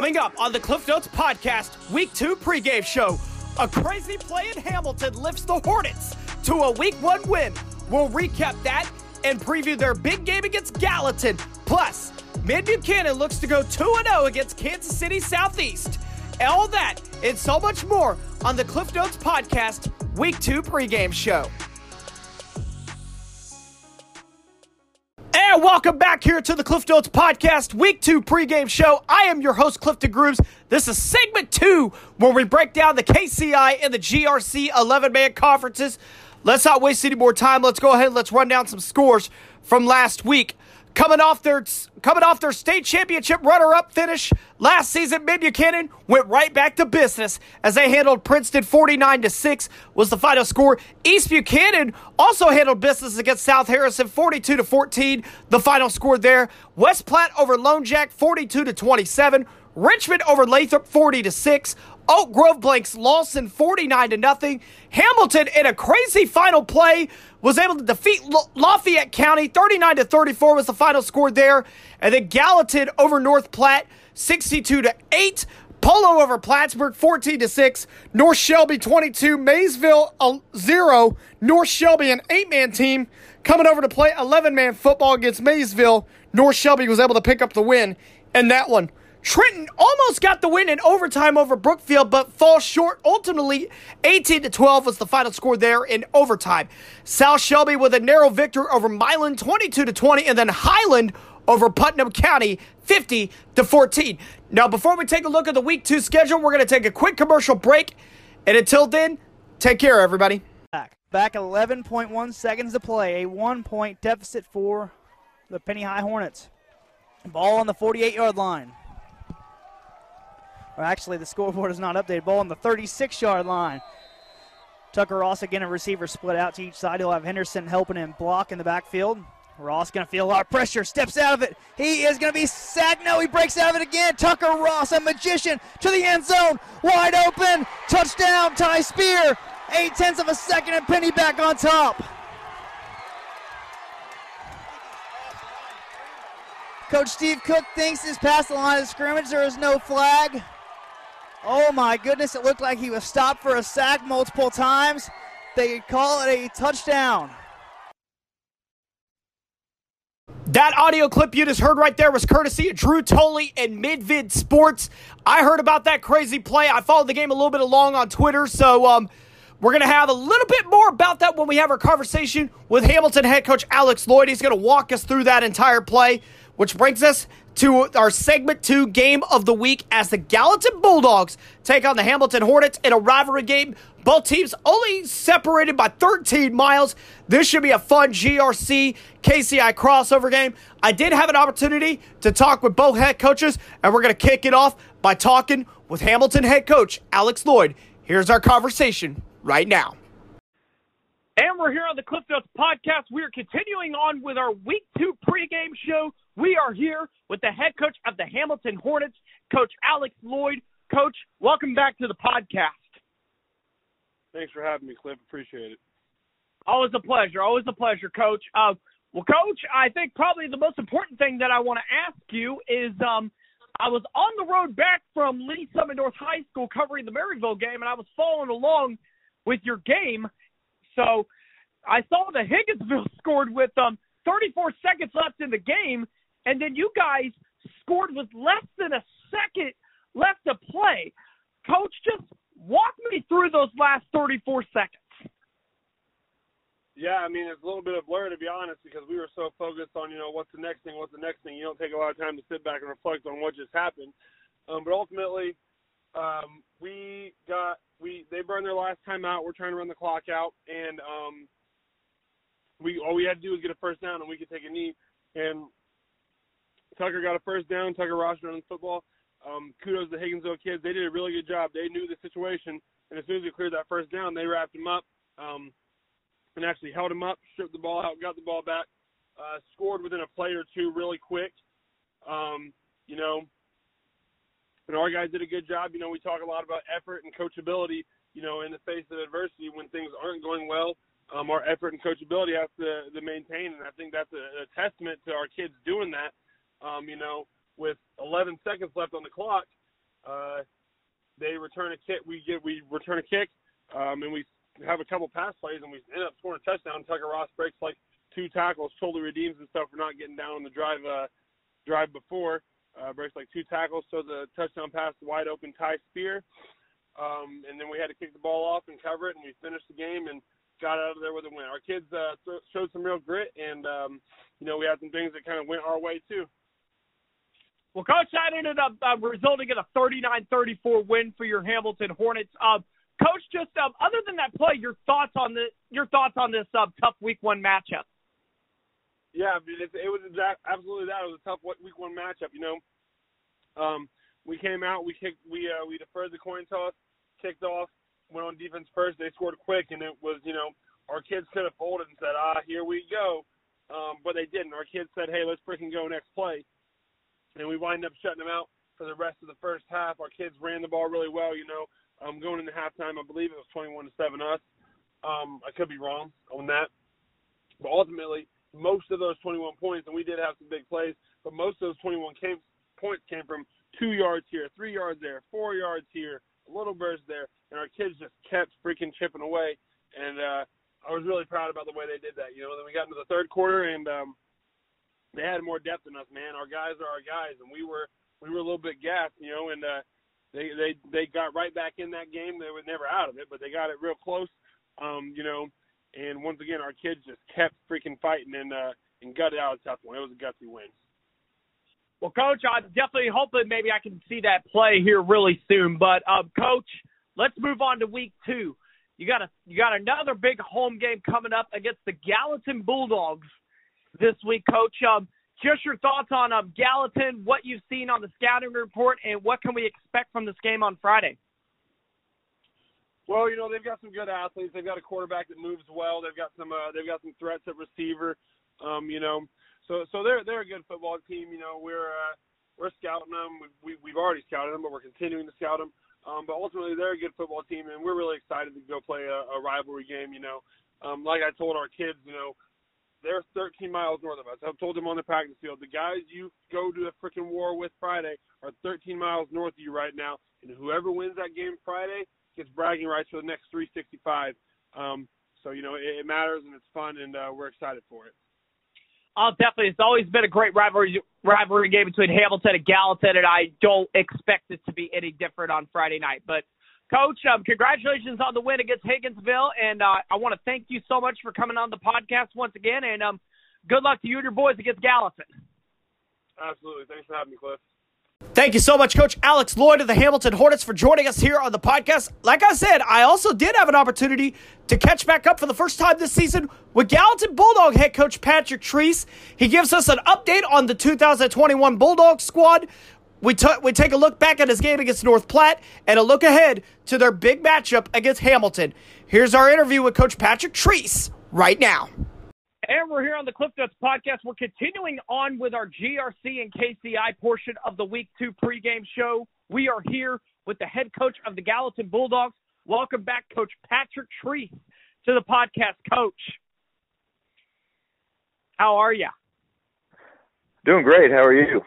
Coming up on the Cliff Notes podcast, week two pregame show. A crazy play in Hamilton lifts the Hornets to a week one win. We'll recap that and preview their big game against Gallatin. Plus, Mid Buchanan looks to go 2 0 against Kansas City Southeast. All that and so much more on the Cliff Notes podcast, week two pregame show. And welcome back here to the Cliff Notes Podcast, Week 2 pregame show. I am your host, Clifton Grooms. This is segment 2, where we break down the KCI and the GRC 11 man conferences. Let's not waste any more time. Let's go ahead and let's run down some scores from last week coming off their coming off their state championship runner-up finish last season. Mid Buchanan went right back to business as they handled Princeton 49 to 6 was the final score. East Buchanan also handled business against South Harrison 42 to 14, the final score there. West Platte over Lone Jack 42 to 27. Richmond over Lathrop 40 to 6. Oak Grove blanks Lawson 49 to nothing. Hamilton in a crazy final play was able to defeat Lafayette County 39 to 34 was the final score there. And then Gallatin over North Platte 62 to 8. Polo over Plattsburgh 14 to 6. North Shelby 22, Maysville 0. North Shelby an 8-man team coming over to play 11-man football against Maysville. North Shelby was able to pick up the win in that one. Trenton almost got the win in overtime over Brookfield, but falls short. Ultimately, 18 to 12 was the final score there in overtime. South Shelby with a narrow victory over Milan, 22 to 20, and then Highland over Putnam County, 50 to 14. Now, before we take a look at the week two schedule, we're going to take a quick commercial break. And until then, take care, everybody. Back, back 11.1 seconds to play. A one point deficit for the Penney High Hornets. Ball on the 48 yard line. Or actually, the scoreboard is not updated. Ball on the 36 yard line. Tucker Ross again, a receiver split out to each side. He'll have Henderson helping him block in the backfield. Ross going to feel a lot of pressure, steps out of it. He is going to be sacked. No, he breaks out of it again. Tucker Ross, a magician, to the end zone. Wide open. Touchdown, Ty Spear. Eight tenths of a second, and Penney back on top. Coach Steve Cook thinks this past the line of scrimmage. There is no flag. Oh my goodness, it looked like he was stopped for a sack multiple times. They call it a touchdown. That audio clip you just heard right there was courtesy of Drew Tolley and Midvid Sports. I heard about that crazy play. I followed the game a little bit along on Twitter, so um, we're going to have a little bit more about that when we have our conversation with Hamilton head coach Alex Lloyd. He's going to walk us through that entire play, which brings us to our segment two game of the week as the Gallatin Bulldogs take on the Hamilton Hornets in a rivalry game. Both teams only separated by 13 miles. This should be a fun GRC KCI crossover game. I did have an opportunity to talk with both head coaches, and we're going to kick it off by talking with Hamilton head coach Alex Lloyd. Here's our conversation right now. And we're here on the Cliff Notes podcast. We are continuing on with our week two pregame show. We are here with the head coach of the Hamilton Hornets, Coach Alex Lloyd. Coach, welcome back to the podcast. Thanks for having me, Cliff. Appreciate it. Always a pleasure. Always a pleasure, Coach. Uh, well, Coach, I think probably the most important thing that I want to ask you is um, I was on the road back from Lee's Summit North High School covering the Maryville game, and I was following along with your game – so I saw that Higginsville scored with um 34 seconds left in the game, and then you guys scored with less than a second left to play. Coach, just walk me through those last 34 seconds. Yeah, I mean it's a little bit of blur to be honest because we were so focused on you know what's the next thing, what's the next thing. You don't take a lot of time to sit back and reflect on what just happened. Um, but ultimately, um, we got we they burned their last time out. We're trying to run the clock out, and um, we all we had to do was get a first down, and we could take a knee. And Tucker got a first down. Tucker Ross running the football. Um, kudos to the Higginsville kids. They did a really good job. They knew the situation, and as soon as we cleared that first down, they wrapped him up um, and actually held him up, stripped the ball out, got the ball back, uh, scored within a play or two really quick. Um, you know, and our guys did a good job. You know, we talk a lot about effort and coachability. You know, in the face of adversity, when things aren't going well, um, our effort and coachability has to, to maintain, and I think that's a, a testament to our kids doing that. Um, you know, with 11 seconds left on the clock, Uh, they return a kick. We get we return a kick, um, and we have a couple pass plays, and we end up scoring a touchdown. Tucker Ross breaks like two tackles, totally redeems himself for not getting down on the drive uh, drive before. Uh, breaks like two tackles, so the touchdown pass, wide open Ty Spear, um, and then we had to kick the ball off and cover it, and we finished the game and got out of there with a win. Our kids uh, showed some real grit, and um, you know we had some things that kind of went our way too. Well, Coach, that ended up uh, resulting in a 39-34 win for your Hamilton Hornets. Uh, Coach, just um, other than that play, your thoughts on the your thoughts on this uh, tough Week One matchup? Yeah, it, it was exact, absolutely that. It was a tough Week One matchup. You know, um, we came out, we kicked, we uh, we deferred the coin toss, kicked off, went on defense first. They scored quick, and it was you know our kids could have folded and said, ah, here we go, um, but they didn't. Our kids said, hey, let's freaking go next play and we wind up shutting them out for the rest of the first half. Our kids ran the ball really well. You know, um, going into halftime, I believe it was 21 to seven us. Um, I could be wrong on that, but ultimately, most of those 21 points, and we did have some big plays, but most of those 21 came, points came from two yards here, three yards there, four yards here, a little burst there, and our kids just kept freaking chipping away. And uh, I was really proud about the way they did that. You know, then we got into the third quarter, and um, they had more depth than us, man. Our guys are our guys, and we were we were a little bit gassed, you know, and uh, they they they got right back in that game. They were never out of it, but they got it real close, um, you know. And once again, our kids just kept freaking fighting and uh, and gutted out a tough one. It was a gutsy win. Well, Coach, I definitely hope that maybe I can see that play here really soon. But, um, Coach, let's move on to Week Two. You got a you got another big home game coming up against the Gallatin Bulldogs this week, Coach. Um, just your thoughts on um, Gallatin, what you've seen on the scouting report, and what can we expect from this game on Friday? Well, you know they've got some good athletes. They've got a quarterback that moves well. They've got some. Uh, they've got some threats at receiver. Um, you know, so so they're they're a good football team. You know, we're uh, we're scouting them. We, we we've already scouted them, but we're continuing to scout them. Um, but ultimately, they're a good football team, and we're really excited to go play a, a rivalry game. You know, um, like I told our kids, you know, they're 13 miles north of us. I've told them on the practice field, the guys you go to the freaking war with Friday are 13 miles north of you right now, and whoever wins that game Friday gets bragging rights for the next 365. Um, so you know it, it matters and it's fun, and uh, we're excited for it. Oh, definitely. It's always been a great rivalry rivalry game between Hamilton and Gallatin, and I don't expect it to be any different on Friday night. But Coach, um, congratulations on the win against Higginsville, and uh, I want to thank you so much for coming on the podcast once again. And um, good luck to you and your boys against Gallatin. Absolutely. Thanks for having me, Cliff. Thank you so much, Coach Alex Lloyd of the Hamilton Hornets, for joining us here on the podcast. Like I said, I also did have an opportunity to catch back up for the first time this season with Gallatin Bulldog head coach Patrick Treese. He gives us an update on the 2021 Bulldog squad, we, t- we take a look back at his game against North Platte and a look ahead to their big matchup against Hamilton. Here's our interview with Coach Patrick Treese right now. And we're here on the Cliff Notes podcast. We're continuing on with our GRC and KCI portion of the Week 2 pregame show. We are here with the head coach of the Gallatin Bulldogs. Welcome back, Coach Patrick Treese, to the podcast. Coach, how are you? Doing great. How are you?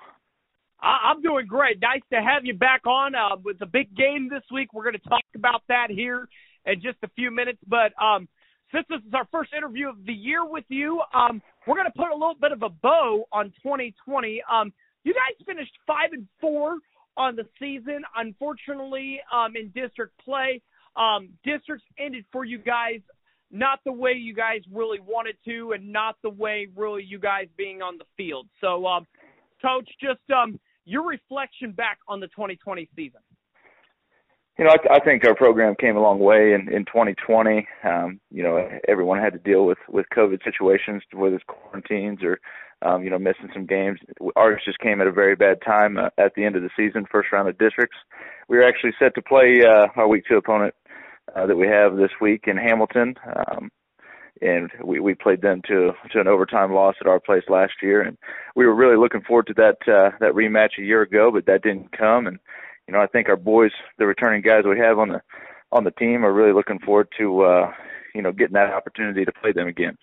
I'm doing great. Nice to have you back on uh, with the big game this week. We're going to talk about that here in just a few minutes. But um, since this is our first interview of the year with you, um, we're going to put a little bit of a bow on 2020. Um, you guys finished five and four on the season. Unfortunately, um, in district play, um, districts ended for you guys not the way you guys really wanted to, and not the way really you guys being on the field. So, um, coach, just um, your reflection back on the 2020 season. You know, I, I think our program came a long way in, in 2020. Um, you know, everyone had to deal with with COVID situations, whether it's quarantines or, um, you know, missing some games. Ours just came at a very bad time uh, at the end of the season, first round of districts. We were actually set to play uh, our week two opponent uh, that we have this week in Hamilton. Um, and we we played them to to an overtime loss at our place last year, and we were really looking forward to that uh, that rematch a year ago, but that didn't come. And you know, I think our boys, the returning guys we have on the on the team, are really looking forward to uh, you know getting that opportunity to play them again.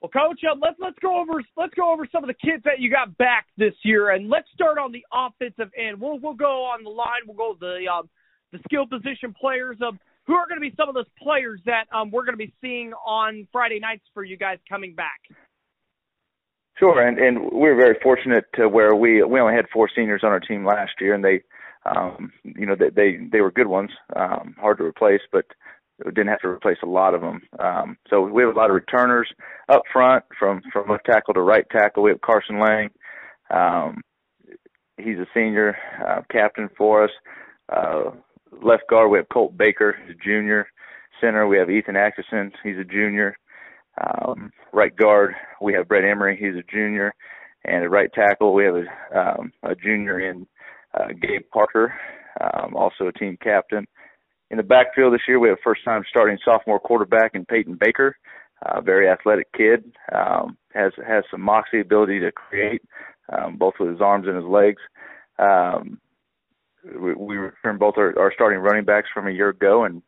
Well, Coach, uh, let's let's go over let's go over some of the kids that you got back this year, and let's start on the offensive end. We'll we'll go on the line. We'll go the um, the skill position players. Um, who are going to be some of those players that um, we're going to be seeing on Friday nights for you guys coming back? Sure, and and we're very fortunate to where we we only had four seniors on our team last year, and they, um, you know, they they, they were good ones, um, hard to replace, but didn't have to replace a lot of them. Um, so we have a lot of returners up front from from left tackle to right tackle. We have Carson Lang. Um, he's a senior uh, captain for us. Uh, left guard we have Colt Baker, a junior. Center we have Ethan Atkinson, he's a junior. Um, right guard, we have Brett Emery, he's a junior, and at right tackle we have a, um, a junior in uh, Gabe Parker, um, also a team captain. In the backfield this year, we have first time starting sophomore quarterback in Peyton Baker, uh, very athletic kid, um, has has some moxie ability to create, um, both with his arms and his legs. Um, we, we returned both our, our starting running backs from a year ago, and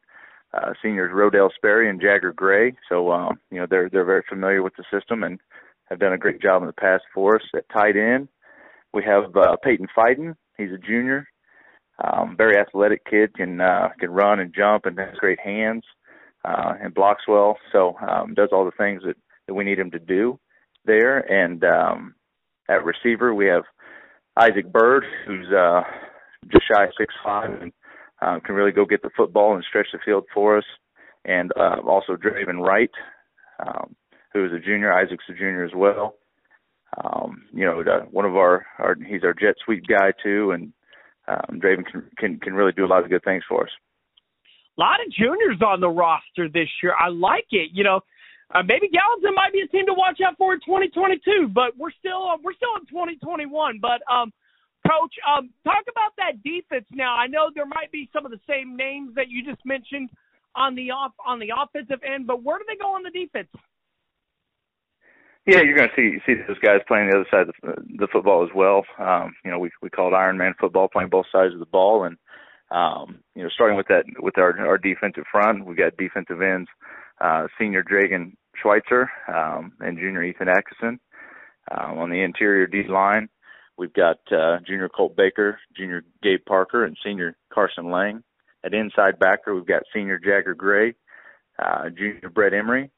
uh, seniors Rodell Sperry and Jagger Gray. So um, you know they're they're very familiar with the system and have done a great job in the past for us. At tight end, we have uh, Peyton Fiden. He's a junior, um, very athletic kid. Can uh, can run and jump and has great hands uh, and blocks well. So um, does all the things that that we need him to do there. And um, at receiver, we have Isaac Bird, who's uh, just shy of six five and um, can really go get the football and stretch the field for us. And uh, also Draven Wright, um, who is a junior. Isaac's a junior as well. Um, you know, the, one of our, our he's our jet sweep guy too, and um, Draven can, can can really do a lot of good things for us. A lot of juniors on the roster this year. I like it. You know, uh, maybe Gallatin might be a team to watch out for in 2022, but we're still uh, we're still in 2021. But um, Coach, um, talk about that defense now. I know there might be some of the same names that you just mentioned on the off on the offensive end, but where do they go on the defense? Yeah, you're going to see see those guys playing the other side of the, the football as well. Um, you know, we we call it Iron Man football, playing both sides of the ball, and um, you know, starting with that with our our defensive front, we've got defensive ends, uh, senior Dragan Schweitzer um, and junior Ethan Atkinson. Um, on the interior D line, We've got uh, junior Colt Baker, junior Gabe Parker, and senior Carson Lang. At inside backer, we've got senior Jagger Gray, uh, junior Brett Emery.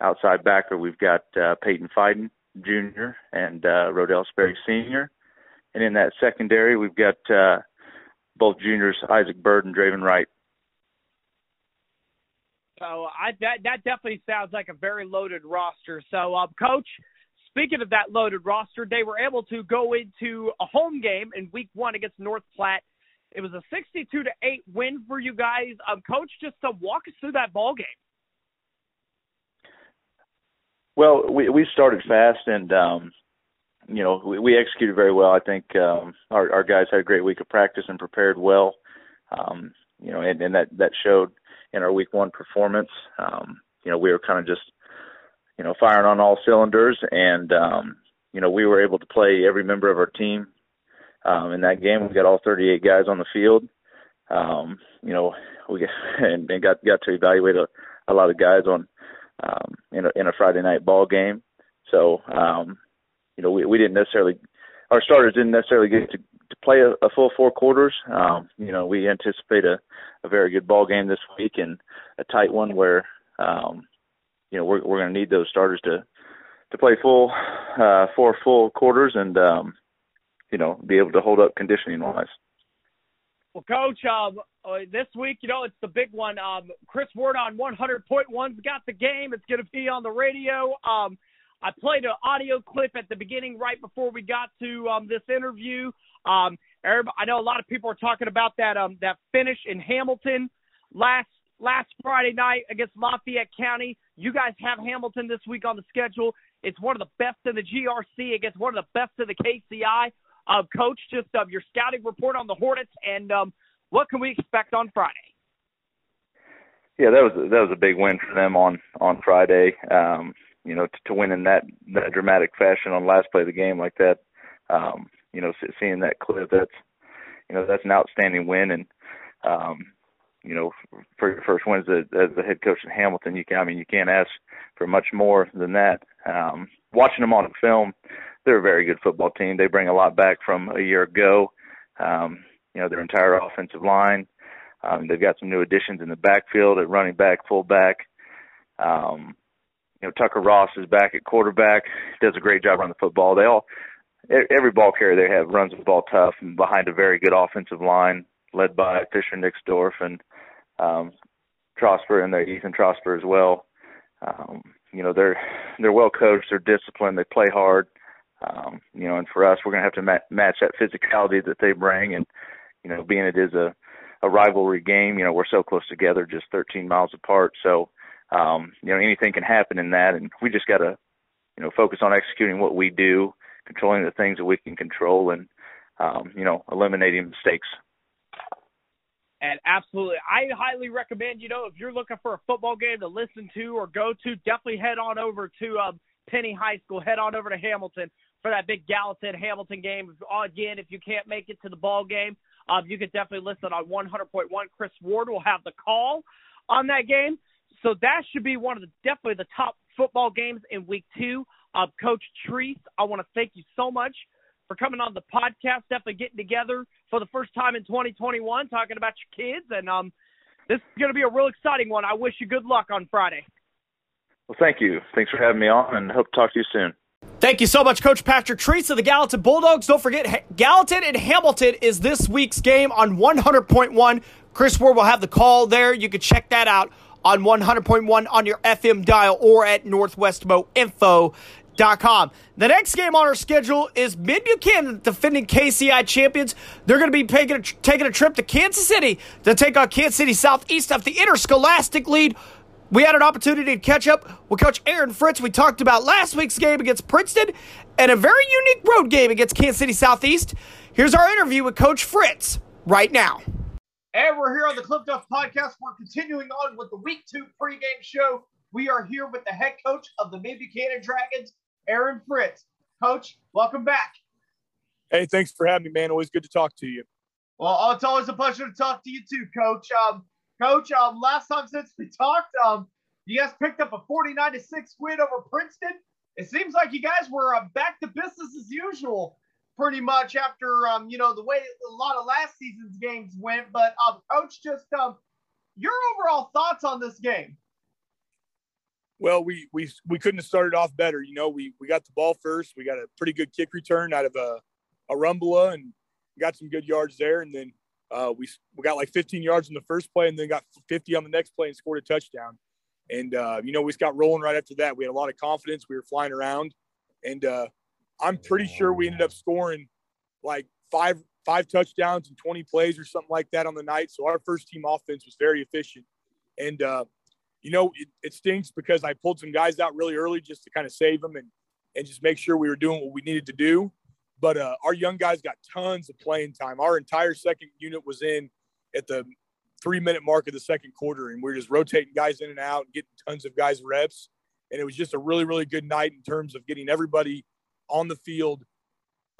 Outside backer, we've got uh, Peyton Fiden, junior, and uh, Rodell Sperry, senior. And in that secondary, we've got uh, both juniors, Isaac Bird and Draven Wright. So I that that definitely sounds like a very loaded roster. So, um, Coach, Speaking of that loaded roster, they were able to go into a home game in Week One against North Platte. It was a 62 to eight win for you guys. Um, Coach, just to walk us through that ball game. Well, we we started fast and um, you know we, we executed very well. I think um, our our guys had a great week of practice and prepared well. Um, you know, and, and that that showed in our week one performance. Um, you know, we were kind of just you know, firing on all cylinders. And, um, you know, we were able to play every member of our team um, in that game. We got all 38 guys on the field. Um, you know, we and, and got got to evaluate a, a lot of guys on um, in a in a Friday night ball game. So, um, you know, we we didn't necessarily our starters didn't necessarily get to, to play a, a full four quarters. Um, you know, we anticipate a, a very good ball game this week and a tight one where um, you know we're we're going to need those starters to to play full uh, four full quarters and um, you know be able to hold up conditioning wise. Well, Coach, um, uh, this week, you know, it's the big one. Um, Chris Ward on 100.1's got the game. It's going to be on the radio. Um, I played an audio clip at the beginning, right before we got to um, this interview. Um, I know a lot of people are talking about that um, that finish in Hamilton last last Friday night against Lafayette County. You guys have Hamilton this week on the schedule. It's one of the best in the GRC against one of the best in the KCI. Uh, Coach, just of uh, your scouting report on the Hornets, and um, what can we expect on Friday? Yeah, that was that was a big win for them on on Friday. Um, you know, to, to win in that that dramatic fashion on last play of the game like that. Um, you know, seeing that clip, that's you know that's an outstanding win, and um, you know, for your first wins as, the head coach in Hamilton, you can, I mean, you can't ask for much more than that. Um, watching them on film, they're a very good football team. They bring a lot back from a year ago. Um, you know, their entire offensive line. Um, they've got some new additions in the backfield at running back, fullback. Um, you know, Tucker Ross is back at quarterback. Does a great job running the football. They all, every ball carrier they have runs the ball tough and behind a very good offensive line led by Fisher Nixdorf and um, Trosper and their Ethan Trosper as well. Um, you know, they're they're well coached, they're disciplined, they play hard. Um, you know, and for us, we're going to have to ma- match that physicality that they bring, and you know, being it is a a rivalry game, you know, we're so close together, just 13 miles apart. So, um, you know, anything can happen in that, and we just got to, you know, focus on executing what we do, controlling the things that we can control, and um, you know, eliminating mistakes. And absolutely, I highly recommend, you know, if you're looking for a football game to listen to or go to, definitely head on over to um, Penney High School. Head on over to Hamilton for that big Gallatin Hamilton game. Again, if you can't make it to the ball game, um, you can definitely listen on 100.1. Chris Ward will have the call on that game. So that should be one of the definitely the top football games in week two. Uh, Coach Treese, I want to thank you so much for coming on the podcast. Definitely getting together for the first time in 2021, talking about your kids, and um, this is going to be a real exciting one. I wish you good luck on Friday. Well, thank you. Thanks for having me on, and hope to talk to you soon. Thank you so much, Coach Patrick Treese of the Gallatin Bulldogs. Don't forget, Gallatin and Hamilton is this week's game on 100.1. Chris Ward will have the call there. You can check that out on 100.1 on your FM dial or at northwestmoinfo.com. The next game on our schedule is Mid Buchanan, defending KCI champions. They're going to be taking a, taking a trip to Kansas City to take on Kansas City Southeast of the Interscholastic League we had an opportunity to catch up with Coach Aaron Fritz. We talked about last week's game against Princeton and a very unique road game against Kansas City Southeast. Here's our interview with Coach Fritz right now. And we're here on the Cliff Duff Podcast. We're continuing on with the Week Two pregame show. We are here with the head coach of the Mid Buchanan Dragons, Aaron Fritz. Coach, welcome back. Hey, thanks for having me, man. Always good to talk to you. Well, it's always a pleasure to talk to you too, Coach. Um, Coach, um, last time since we talked, um, you guys picked up a 49 to 6 win over Princeton. It seems like you guys were uh, back to business as usual, pretty much after um, you know, the way a lot of last season's games went. But um, coach, just um, your overall thoughts on this game. Well, we we we couldn't have started off better. You know, we we got the ball first. We got a pretty good kick return out of a a Rumbula and got some good yards there, and then uh, we we got like 15 yards in the first play, and then got 50 on the next play and scored a touchdown. And uh, you know, we just got rolling right after that. We had a lot of confidence. We were flying around, and uh, I'm pretty sure we ended up scoring like five five touchdowns and 20 plays or something like that on the night. So our first team offense was very efficient. And uh, you know, it, it stinks because I pulled some guys out really early just to kind of save them and and just make sure we were doing what we needed to do. But uh, our young guys got tons of playing time. Our entire second unit was in at the three minute mark of the second quarter, and we are just rotating guys in and out and getting tons of guys reps. And it was just a really, really good night in terms of getting everybody on the field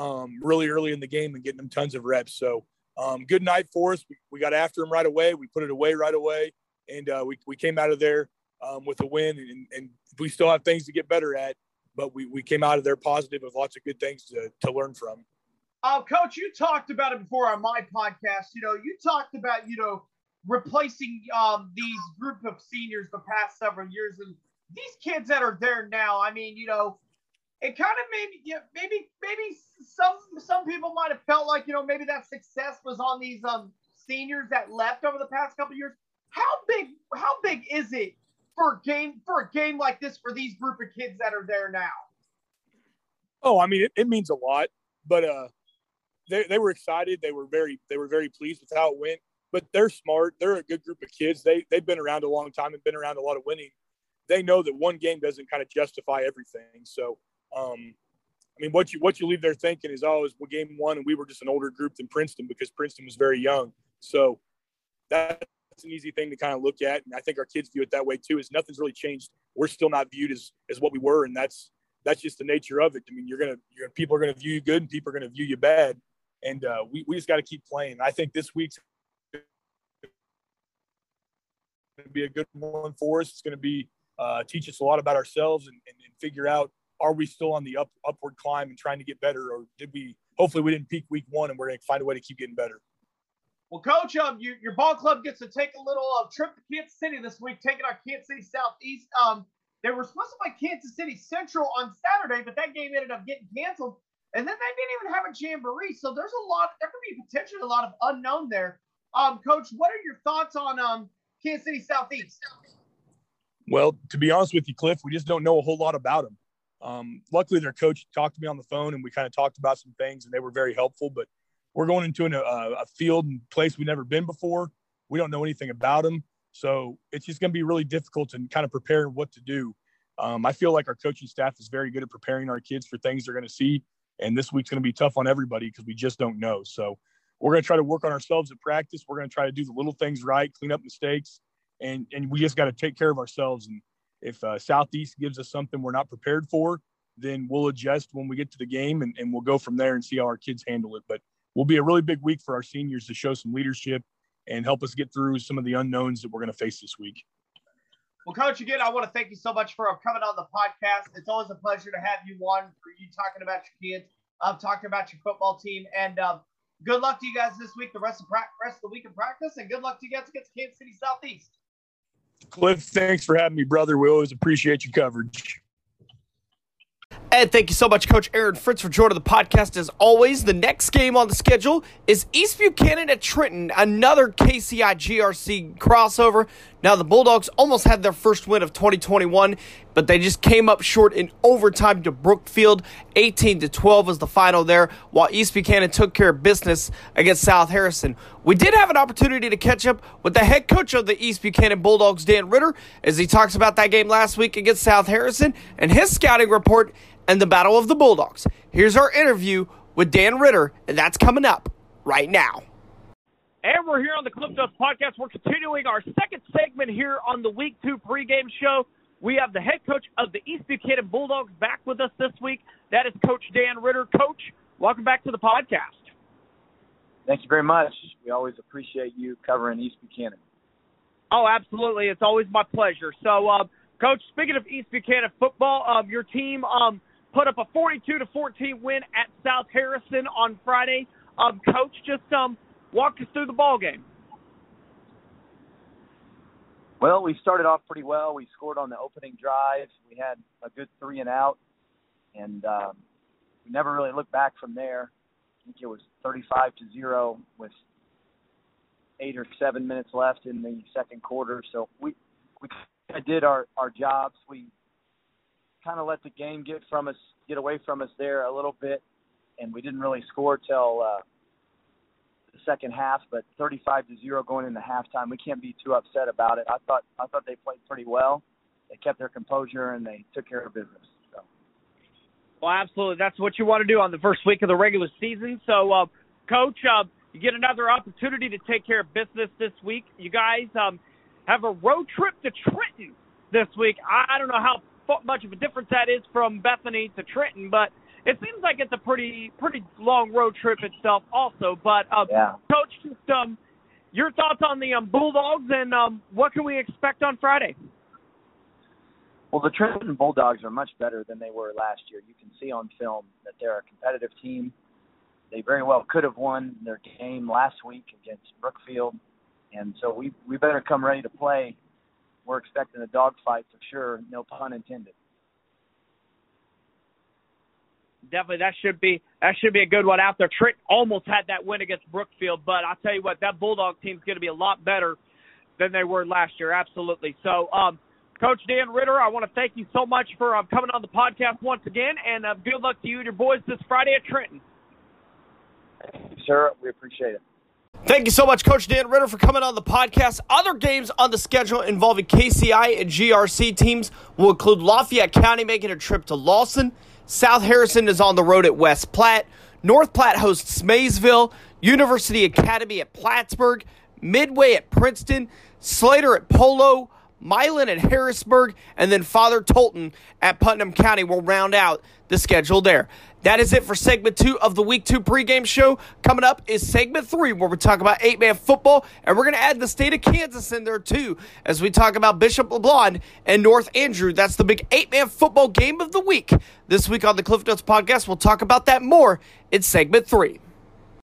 um, really early in the game and getting them tons of reps. So, um, good night for us. We, we, got after them right away. We put it away right away, and uh, we, we came out of there um, with a win. And, and we still have things to get better at but we, we came out of there positive with lots of good things to, to learn from. Uh, Coach, you talked about it before on my podcast. You know, you talked about, you know, replacing um, these group of seniors the past several years. And these kids that are there now, I mean, you know, it kind of maybe, maybe, maybe some some people might have felt like, you know, maybe that success was on these um seniors that left over the past couple years. How big, how big is it for a game for a game like this for these group of kids that are there now? Oh, I mean, it, it means a lot, but uh, they they were excited. They were very they were very pleased with how it went. But they're smart. They're a good group of kids. They they've been around a long time and been around a lot of winning. They know that one game doesn't kind of justify everything. So, um, I mean, what you what you leave there thinking is, oh, was game one, and we were just an older group than Princeton because Princeton was very young. So that that's an easy thing to kind of look at. And I think our kids view it that way too, is nothing's really changed. We're still not viewed as, as what we were. And that's, that's just the nature of it. I mean, you're going to, you're people are going to view you good and people are going to view you bad. And uh, we, we just got to keep playing. I think this week's going to be a good one for us. It's going to be uh, teach us a lot about ourselves and, and, and, figure out are we still on the up, upward climb and trying to get better, or did we? Hopefully, we didn't peak week one, and we're going to find a way to keep getting better. Well, Coach, um, you, your ball club gets to take a little uh, trip to Kansas City this week, taking on Kansas City Southeast. Um, they were supposed to play Kansas City Central on Saturday, but that game ended up getting canceled. And then they didn't even have a jamboree, so there's a lot. There could be potentially a lot of unknown there. Um, Coach, what are your thoughts on um Kansas City Southeast? Well, to be honest with you, Cliff, we just don't know a whole lot about them. Um, luckily, their coach talked to me on the phone, and we kind of talked about some things, and they were very helpful. But we're going into an, a, a field and place we've never been before. We don't know anything about them, so it's just going to be really difficult to kind of prepare what to do. Um, I feel like our coaching staff is very good at preparing our kids for things they're going to see, and this week's going to be tough on everybody because we just don't know. So we're going to try to work on ourselves at practice. We're going to try to do the little things right, clean up mistakes, and and we just got to take care of ourselves. And if uh, Southeast gives us something we're not prepared for, then we'll adjust when we get to the game, and, and we'll go from there and see how our kids handle it. But will be a really big week for our seniors to show some leadership and help us get through some of the unknowns that we're going to face this week. Well, Coach, again, I want to thank you so much for coming on the podcast. It's always a pleasure to have you on for you talking about your kids, um, talking about your football team, and um, good luck to you guys this week, the rest of pra- rest of the week in practice, and good luck to you guys against Kansas City Southeast. Cliff, thanks for having me, brother. We always appreciate your coverage. Thank you so much, Coach Aaron Fritz, for joining the podcast. As always, the next game on the schedule is East Buchanan at Trenton, another KCI GRC crossover. Now, the Bulldogs almost had their first win of 2021, but they just came up short in overtime to Brookfield. 18 to 12 was the final there, while East Buchanan took care of business against South Harrison. We did have an opportunity to catch up with the head coach of the East Buchanan Bulldogs, Dan Ritter, as he talks about that game last week against South Harrison and his scouting report and the Battle of the Bulldogs. Here's our interview with Dan Ritter, and that's coming up right now. And we're here on the Cliff Notes podcast. We're continuing our second segment here on the Week 2 pregame show. We have the head coach of the East Buchanan Bulldogs back with us this week. That is Coach Dan Ritter. Coach, welcome back to the podcast. Thank you very much. We always appreciate you covering East Buchanan. Oh, absolutely. It's always my pleasure. So, uh, Coach, speaking of East Buchanan football, um, your team um, put up a 42 to 14 win at South Harrison on Friday. Um, Coach, just um, walk us through the ball game. Well, we started off pretty well. We scored on the opening drive. We had a good three and out, and um, we never really looked back from there. I think it was 35 to zero with eight or seven minutes left in the second quarter. So we we did our our jobs. We kind of let the game get from us, get away from us there a little bit, and we didn't really score till uh, the second half. But 35 to zero going into halftime, we can't be too upset about it. I thought I thought they played pretty well. They kept their composure and they took care of business. So. Well, absolutely, that's what you want to do on the first week of the regular season. So, uh, Coach, uh, you get another opportunity to take care of business this week. You guys um, have a road trip to Trenton this week. I, I don't know how much of a difference that is from Bethany to Trenton, but it seems like it's a pretty pretty long road trip itself, also. But uh, yeah. Coach, just um, your thoughts on the um, Bulldogs and um, what can we expect on Friday? Well, the Trenton Bulldogs are much better than they were last year. You can see on film that they're a competitive team. They very well could have won their game last week against Brookfield, and so we we better come ready to play we're expecting a dogfight for sure. No pun intended. Definitely, that should be that should be a good one out there. Trick almost had that win against Brookfield, but I'll tell you what, that Bulldog team's going to be a lot better than they were last year. Absolutely. So, um, Coach Dan Ritter, I want to thank you so much for um, coming on the podcast once again, and uh, good luck to you and your boys this Friday at Trenton. Thank you, sir. We appreciate it. Thank you so much, Coach Dan Ritter, for coming on the podcast. Other games on the schedule involving KCI and GRC teams will include Lafayette County making a trip to Lawson. South Harrison is on the road at West Platte. North Platte hosts Maysville. University Academy at Plattsburgh. Midway at Princeton. Slater at Polo. Milan at Harrisburg. And then Father Tolton at Putnam County will round out the schedule there. That is it for segment two of the week two pregame show. Coming up is segment three, where we talk about eight man football, and we're going to add the state of Kansas in there too, as we talk about Bishop LeBlond and North Andrew. That's the big eight man football game of the week. This week on the Cliff Notes podcast, we'll talk about that more in segment three.